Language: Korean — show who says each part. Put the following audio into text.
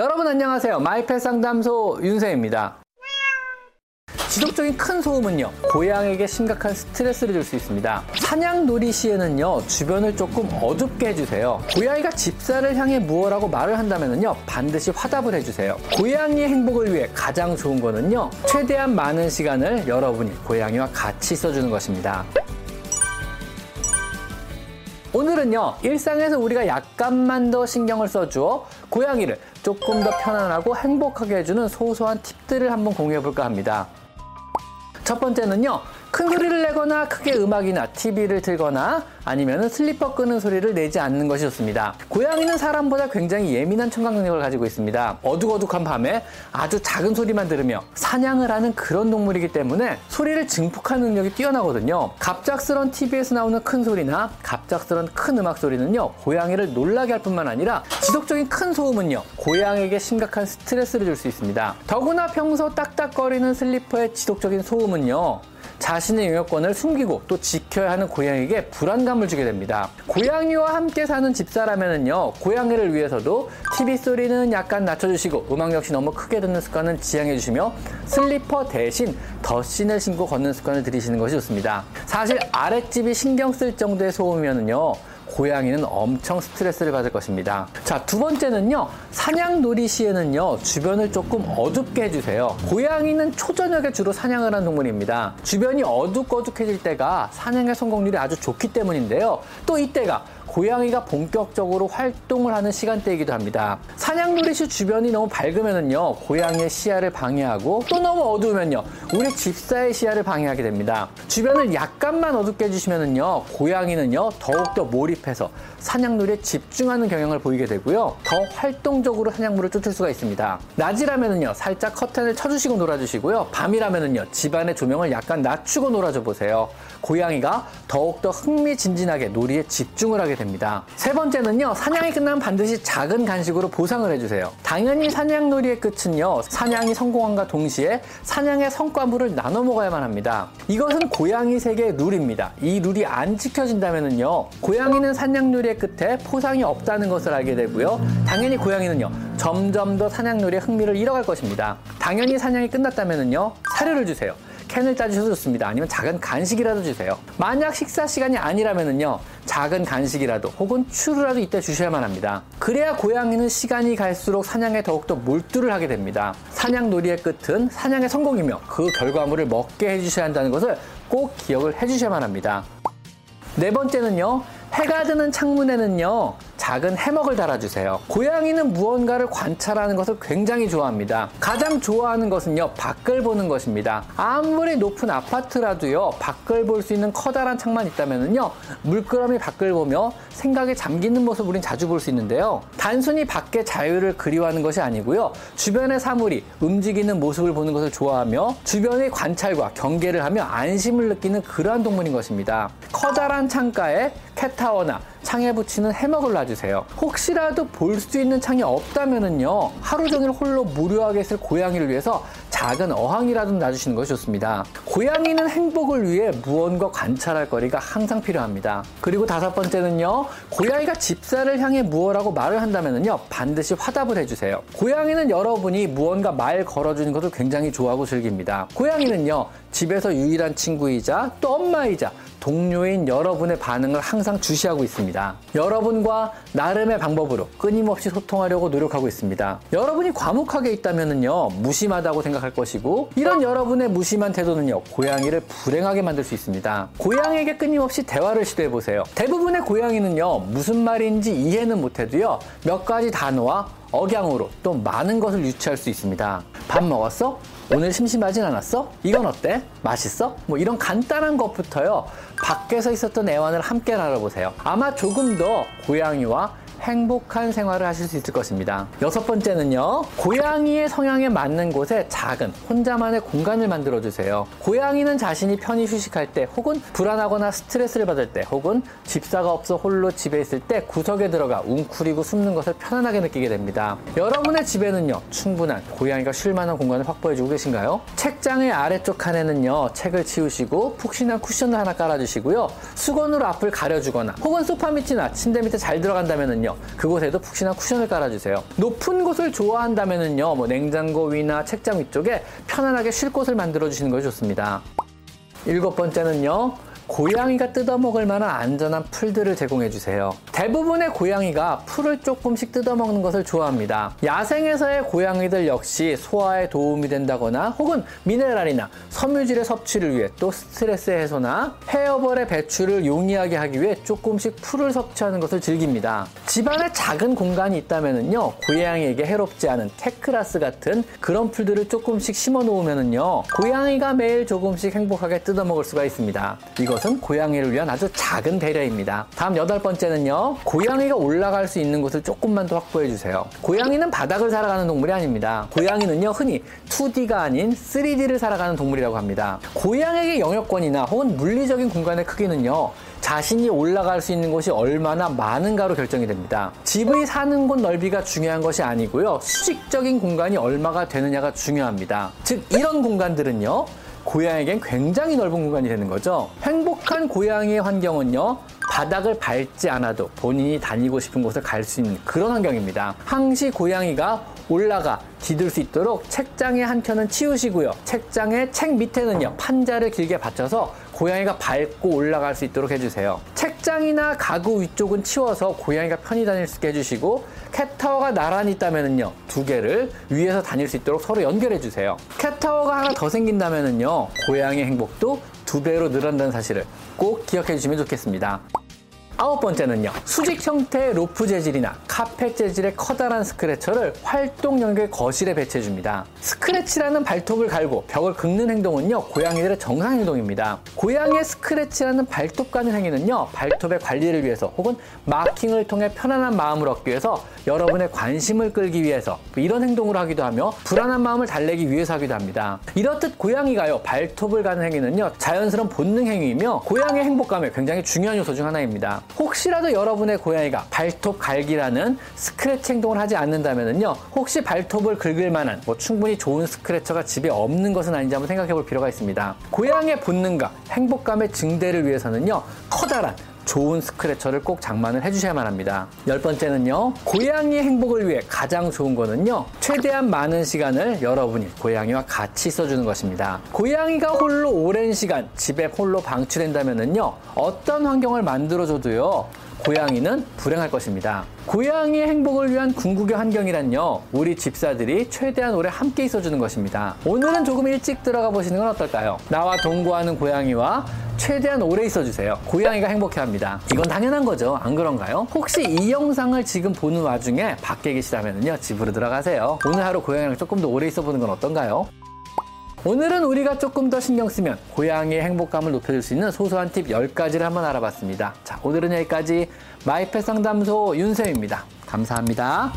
Speaker 1: 여러분 안녕하세요. 마이펫 상담소 윤세입니다. 지속적인 큰 소음은요, 고양이에게 심각한 스트레스를 줄 수 있습니다. 사냥 놀이 시에는요, 주변을 조금 어둡게 해주세요. 고양이가 집사를 향해 무엇라고 말을 한다면요, 반드시 화답을 해주세요. 고양이의 행복을 위해 가장 좋은 거는요, 최대한 많은 시간을 여러분이 고양이와 같이 써주는 것입니다. 오늘은요, 일상에서 우리가 약간만 더 신경을 써주어 고양이를 조금 더 편안하고 행복하게 해주는 소소한 팁들을 한번 공유해 볼까 합니다. 첫 번째는요. 큰 소리를 내거나 크게 음악이나 TV를 틀거나 아니면 슬리퍼 끄는 소리를 내지 않는 것이 좋습니다. 고양이는 사람보다 굉장히 예민한 청각 능력을 가지고 있습니다. 어둑어둑한 밤에 아주 작은 소리만 들으며 사냥을 하는 그런 동물이기 때문에 소리를 증폭하는 능력이 뛰어나거든요. 갑작스런 TV에서 나오는 큰 소리나 갑작스런 큰 음악 소리는요. 고양이를 놀라게 할 뿐만 아니라 지속적인 큰 소음은요. 고양이에게 심각한 스트레스를 줄 수 있습니다. 더구나 평소 딱딱거리는 슬리퍼의 지속적인 소음은요. 자신의 영역권을 숨기고 또 지켜야 하는 고양이에게 불안감을 주게 됩니다. 고양이와 함께 사는 집사라면요 고양이를 위해서도 TV 소리는 약간 낮춰주시고 음악 역시 너무 크게 듣는 습관은 지양해주시며 슬리퍼 대신 덧신을 신고 걷는 습관을 들이시는 것이 좋습니다. 사실 아랫집이 신경 쓸 정도의 소음이면요 고양이는 엄청 스트레스를 받을 것입니다. 자, 두 번째는요. 사냥 놀이 시에는요. 주변을 조금 어둡게 해주세요. 고양이는 초저녁에 주로 사냥을 하는 동물입니다. 주변이 어둑어둑해질 때가 사냥의 성공률이 아주 좋기 때문인데요. 또 이때가 고양이가 본격적으로 활동을 하는 시간대이기도 합니다. 사냥놀이 시 주변이 너무 밝으면은요, 고양이의 시야를 방해하고 또 너무 어두우면요, 우리 집사의 시야를 방해하게 됩니다. 주변을 약간만 어둡게 해주시면은요, 고양이는요, 더욱더 몰입해서 사냥놀이에 집중하는 경향을 보이게 되고요, 더 활동적으로 사냥물을 쫓을 수가 있습니다. 낮이라면은요, 살짝 커튼을 쳐주시고 놀아주시고요, 밤이라면은요, 집안의 조명을 약간 낮추고 놀아줘 보세요. 고양이가 더욱더 흥미진진하게 놀이에 집중을 하게 됩니다. 세 번째는요, 사냥이 끝나면 반드시 작은 간식으로 보상을 해주세요. 당연히 사냥놀이의 끝은요, 사냥이 성공함과 동시에 사냥의 성과물을 나눠 먹어야만 합니다. 이것은 고양이 세계의 룰입니다. 이 룰이 안 지켜진다면요, 고양이는 사냥놀이의 끝에 포상이 없다는 것을 알게 되고요, 당연히 고양이는요, 점점 더 사냥놀이의 흥미를 잃어갈 것입니다. 당연히 사냥이 끝났다면요, 사료를 주세요. 캔을 따주셔도 좋습니다. 아니면 작은 간식이라도 주세요. 만약 식사 시간이 아니라면요 작은 간식이라도 혹은 추루라도 이때 주셔야만 합니다. 그래야 고양이는 시간이 갈수록 사냥에 더욱더 몰두를 하게 됩니다. 사냥 놀이의 끝은 사냥의 성공이며 그 결과물을 먹게 해주셔야 한다는 것을 꼭 기억을 해주셔야만 합니다. 네 번째는요, 해가 드는 창문에는요, 작은 해먹을 달아주세요. 고양이는 무언가를 관찰하는 것을 굉장히 좋아합니다. 가장 좋아하는 것은요, 밖을 보는 것입니다. 아무리 높은 아파트라도요, 밖을 볼 수 있는 커다란 창만 있다면요, 물끄러미 밖을 보며 생각에 잠기는 모습 우린 자주 볼 수 있는데요. 단순히 밖의 자유를 그리워하는 것이 아니고요, 주변의 사물이 움직이는 모습을 보는 것을 좋아하며 주변의 관찰과 경계를 하며 안심을 느끼는 그러한 동물인 것입니다. 커다란 창가에 캣타워나 창에 붙이는 해먹을 놔주세요. 혹시라도 볼 수 있는 창이 없다면은요, 하루 종일 홀로 무료하게 있을 고양이를 위해서 작은 어항이라도 놔주시는 것이 좋습니다. 고양이는 행복을 위해 무언가 관찰할 거리가 항상 필요합니다. 그리고 다섯 번째는요, 고양이가 집사를 향해 무엇라고 말을 한다면요, 반드시 화답을 해주세요. 고양이는 여러분이 무언가 말 걸어주는 것을 굉장히 좋아하고 즐깁니다. 고양이는요, 집에서 유일한 친구이자 또 엄마이자 동료인 여러분의 반응을 항상 주시하고 있습니다. 여러분과 나름의 방법으로 끊임없이 소통하려고 노력하고 있습니다. 여러분이 과묵하게 있다면요 무심하다고 생각할 것이고 이런 여러분의 무심한 태도는요 고양이를 불행하게 만들 수 있습니다. 고양이에게 끊임없이 대화를 시도해 보세요. 대부분의 고양이는요 무슨 말인지 이해는 못해도요 몇 가지 단어와 억양으로 또 많은 것을 유추할 수 있습니다. 밥 먹었어? 오늘 심심하진 않았어? 이건 어때? 맛있어? 뭐 이런 간단한 것부터요. 밖에서 있었던 애완을 함께 나눠보세요. 아마 조금 더 고양이와 행복한 생활을 하실 수 있을 것입니다. 여섯 번째는요, 고양이의 성향에 맞는 곳에 작은 혼자만의 공간을 만들어 주세요. 고양이는 자신이 편히 휴식할 때, 혹은 불안하거나 스트레스를 받을 때, 혹은 집사가 없어 홀로 집에 있을 때 구석에 들어가 웅크리고 숨는 것을 편안하게 느끼게 됩니다. 여러분의 집에는요, 충분한 고양이가 쉴 만한 공간을 확보해 주고 계신가요? 책장의 아래쪽 칸에는요, 책을 치우시고 푹신한 쿠션을 하나 깔아 주시고요, 수건으로 앞을 가려 주거나, 혹은 소파 밑이나 침대 밑에 잘 들어간다면요, 있다면은요. 그곳에도 푹신한 쿠션을 깔아주세요. 높은 곳을 좋아한다면은요. 뭐 냉장고 위나 책장 위쪽에 편안하게 쉴 곳을 만들어 주시는 것이 좋습니다. 일곱 번째는요. 고양이가 뜯어먹을 만한 안전한 풀들을 제공해 주세요. 대부분의 고양이가 풀을 조금씩 뜯어먹는 것을 좋아합니다. 야생에서의 고양이들 역시 소화에 도움이 된다거나 혹은 미네랄이나 섬유질의 섭취를 위해 또 스트레스 해소나 hairball의 배출을 용이하게 하기 위해 조금씩 풀을 섭취하는 것을 즐깁니다. 집안에 작은 공간이 있다면요 고양이에게 해롭지 않은 cat grass 같은 그런 풀들을 조금씩 심어 놓으면요 고양이가 매일 조금씩 행복하게 뜯어먹을 수가 있습니다. 이것 것은 고양이를 위한 아주 작은 배려입니다. 다음 여덟 번째는요. 고양이가 올라갈 수 있는 곳을 조금만 더 확보해 주세요. 고양이는 바닥을 살아가는 동물이 아닙니다. 고양이는요. 흔히 2D가 아닌 3D를 살아가는 동물이라고 합니다. 고양이의 영역권이나 혹은 물리적인 공간의 크기는요. 자신이 올라갈 수 있는 곳이 얼마나 많은가로 결정이 됩니다. 집의 사는 곳 넓이가 중요한 것이 아니고요. 수직적인 공간이 얼마가 되느냐가 중요합니다. 즉, 이런 공간들은요. 고양이에겐 굉장히 넓은 공간이 되는 거죠. 행복한 고양이의 환경은요. 바닥을 밟지 않아도 본인이 다니고 싶은 곳을 갈 수 있는 그런 환경입니다. 항시 고양이가 올라가 디딜 수 있도록 책장의 한 켠은 치우시고요. 책장의 책 밑에는요. 판자를 길게 받쳐서 고양이가 밟고 올라갈 수 있도록 해주세요. 책장이나 가구 위쪽은 치워서 고양이가 편히 다닐 수 있게 해주시고 캣타워가 나란히 있다면요. 두 개를 위에서 다닐 수 있도록 서로 연결해 주세요. 캣타워가 하나 더 생긴다면요. 고양이 행복도 두 배로 늘어난다는 사실을 꼭 기억해 주시면 좋겠습니다. 아홉 번째는요. 수직 형태의 로프 재질이나 카펫 재질의 커다란 scratcher를 활동 영역의 거실에 배치해 줍니다. 스크래치라는 발톱을 갈고 벽을 긁는 행동은요. 고양이들의 정상 행동입니다. 고양이의 스크래치라는 발톱 가는 행위는요. 발톱의 관리를 위해서 혹은 마킹을 통해 편안한 마음을 얻기 위해서 여러분의 관심을 끌기 위해서 이런 행동을 하기도 하며 불안한 마음을 달래기 위해서 하기도 합니다. 이렇듯 고양이가요. 발톱을 가는 행위는요. 자연스러운 본능 행위이며 고양이의 행복감에 굉장히 중요한 요소 중 하나입니다. 혹시라도 여러분의 고양이가 발톱 갈기라는 스크래치 행동을 하지 않는다면요. 혹시 발톱을 긁을 만한 뭐 충분히 좋은 scratcher가 집에 없는 것은 아닌지 한번 생각해 볼 필요가 있습니다. 고양이의 본능과 행복감의 증대를 위해서는요. 커다란 좋은 스크래처를 꼭 장만을 해주셔야만 합니다. 열 번째는요, 고양이의 행복을 위해 가장 좋은 거는요, 최대한 많은 시간을 여러분이 고양이와 같이 써주는 것입니다. 고양이가 홀로 오랜 시간 집에 홀로 방치된다면요, 어떤 환경을 만들어줘도요, 고양이는 불행할 것입니다. 고양이의 행복을 위한 궁극의 환경이란요, 우리 집사들이 최대한 오래 함께 있어주는 것입니다. 오늘은 조금 일찍 들어가 보시는 건 어떨까요? 나와 동거하는 고양이와 최대한 오래 있어주세요. 고양이가 행복해합니다. 이건 당연한 거죠. 안 그런가요? 혹시 이 영상을 지금 보는 와중에 밖에 계시다면요 집으로 들어가세요. 오늘 하루 고양이랑 조금 더 오래 있어보는 건 어떤가요? 오늘은 우리가 조금 더 신경 쓰면 고양이의 행복감을 높여줄 수 있는 소소한 팁 10가지를 한번 알아봤습니다. 자, 오늘은 여기까지 마이펫 상담소 윤쌤입니다. 감사합니다.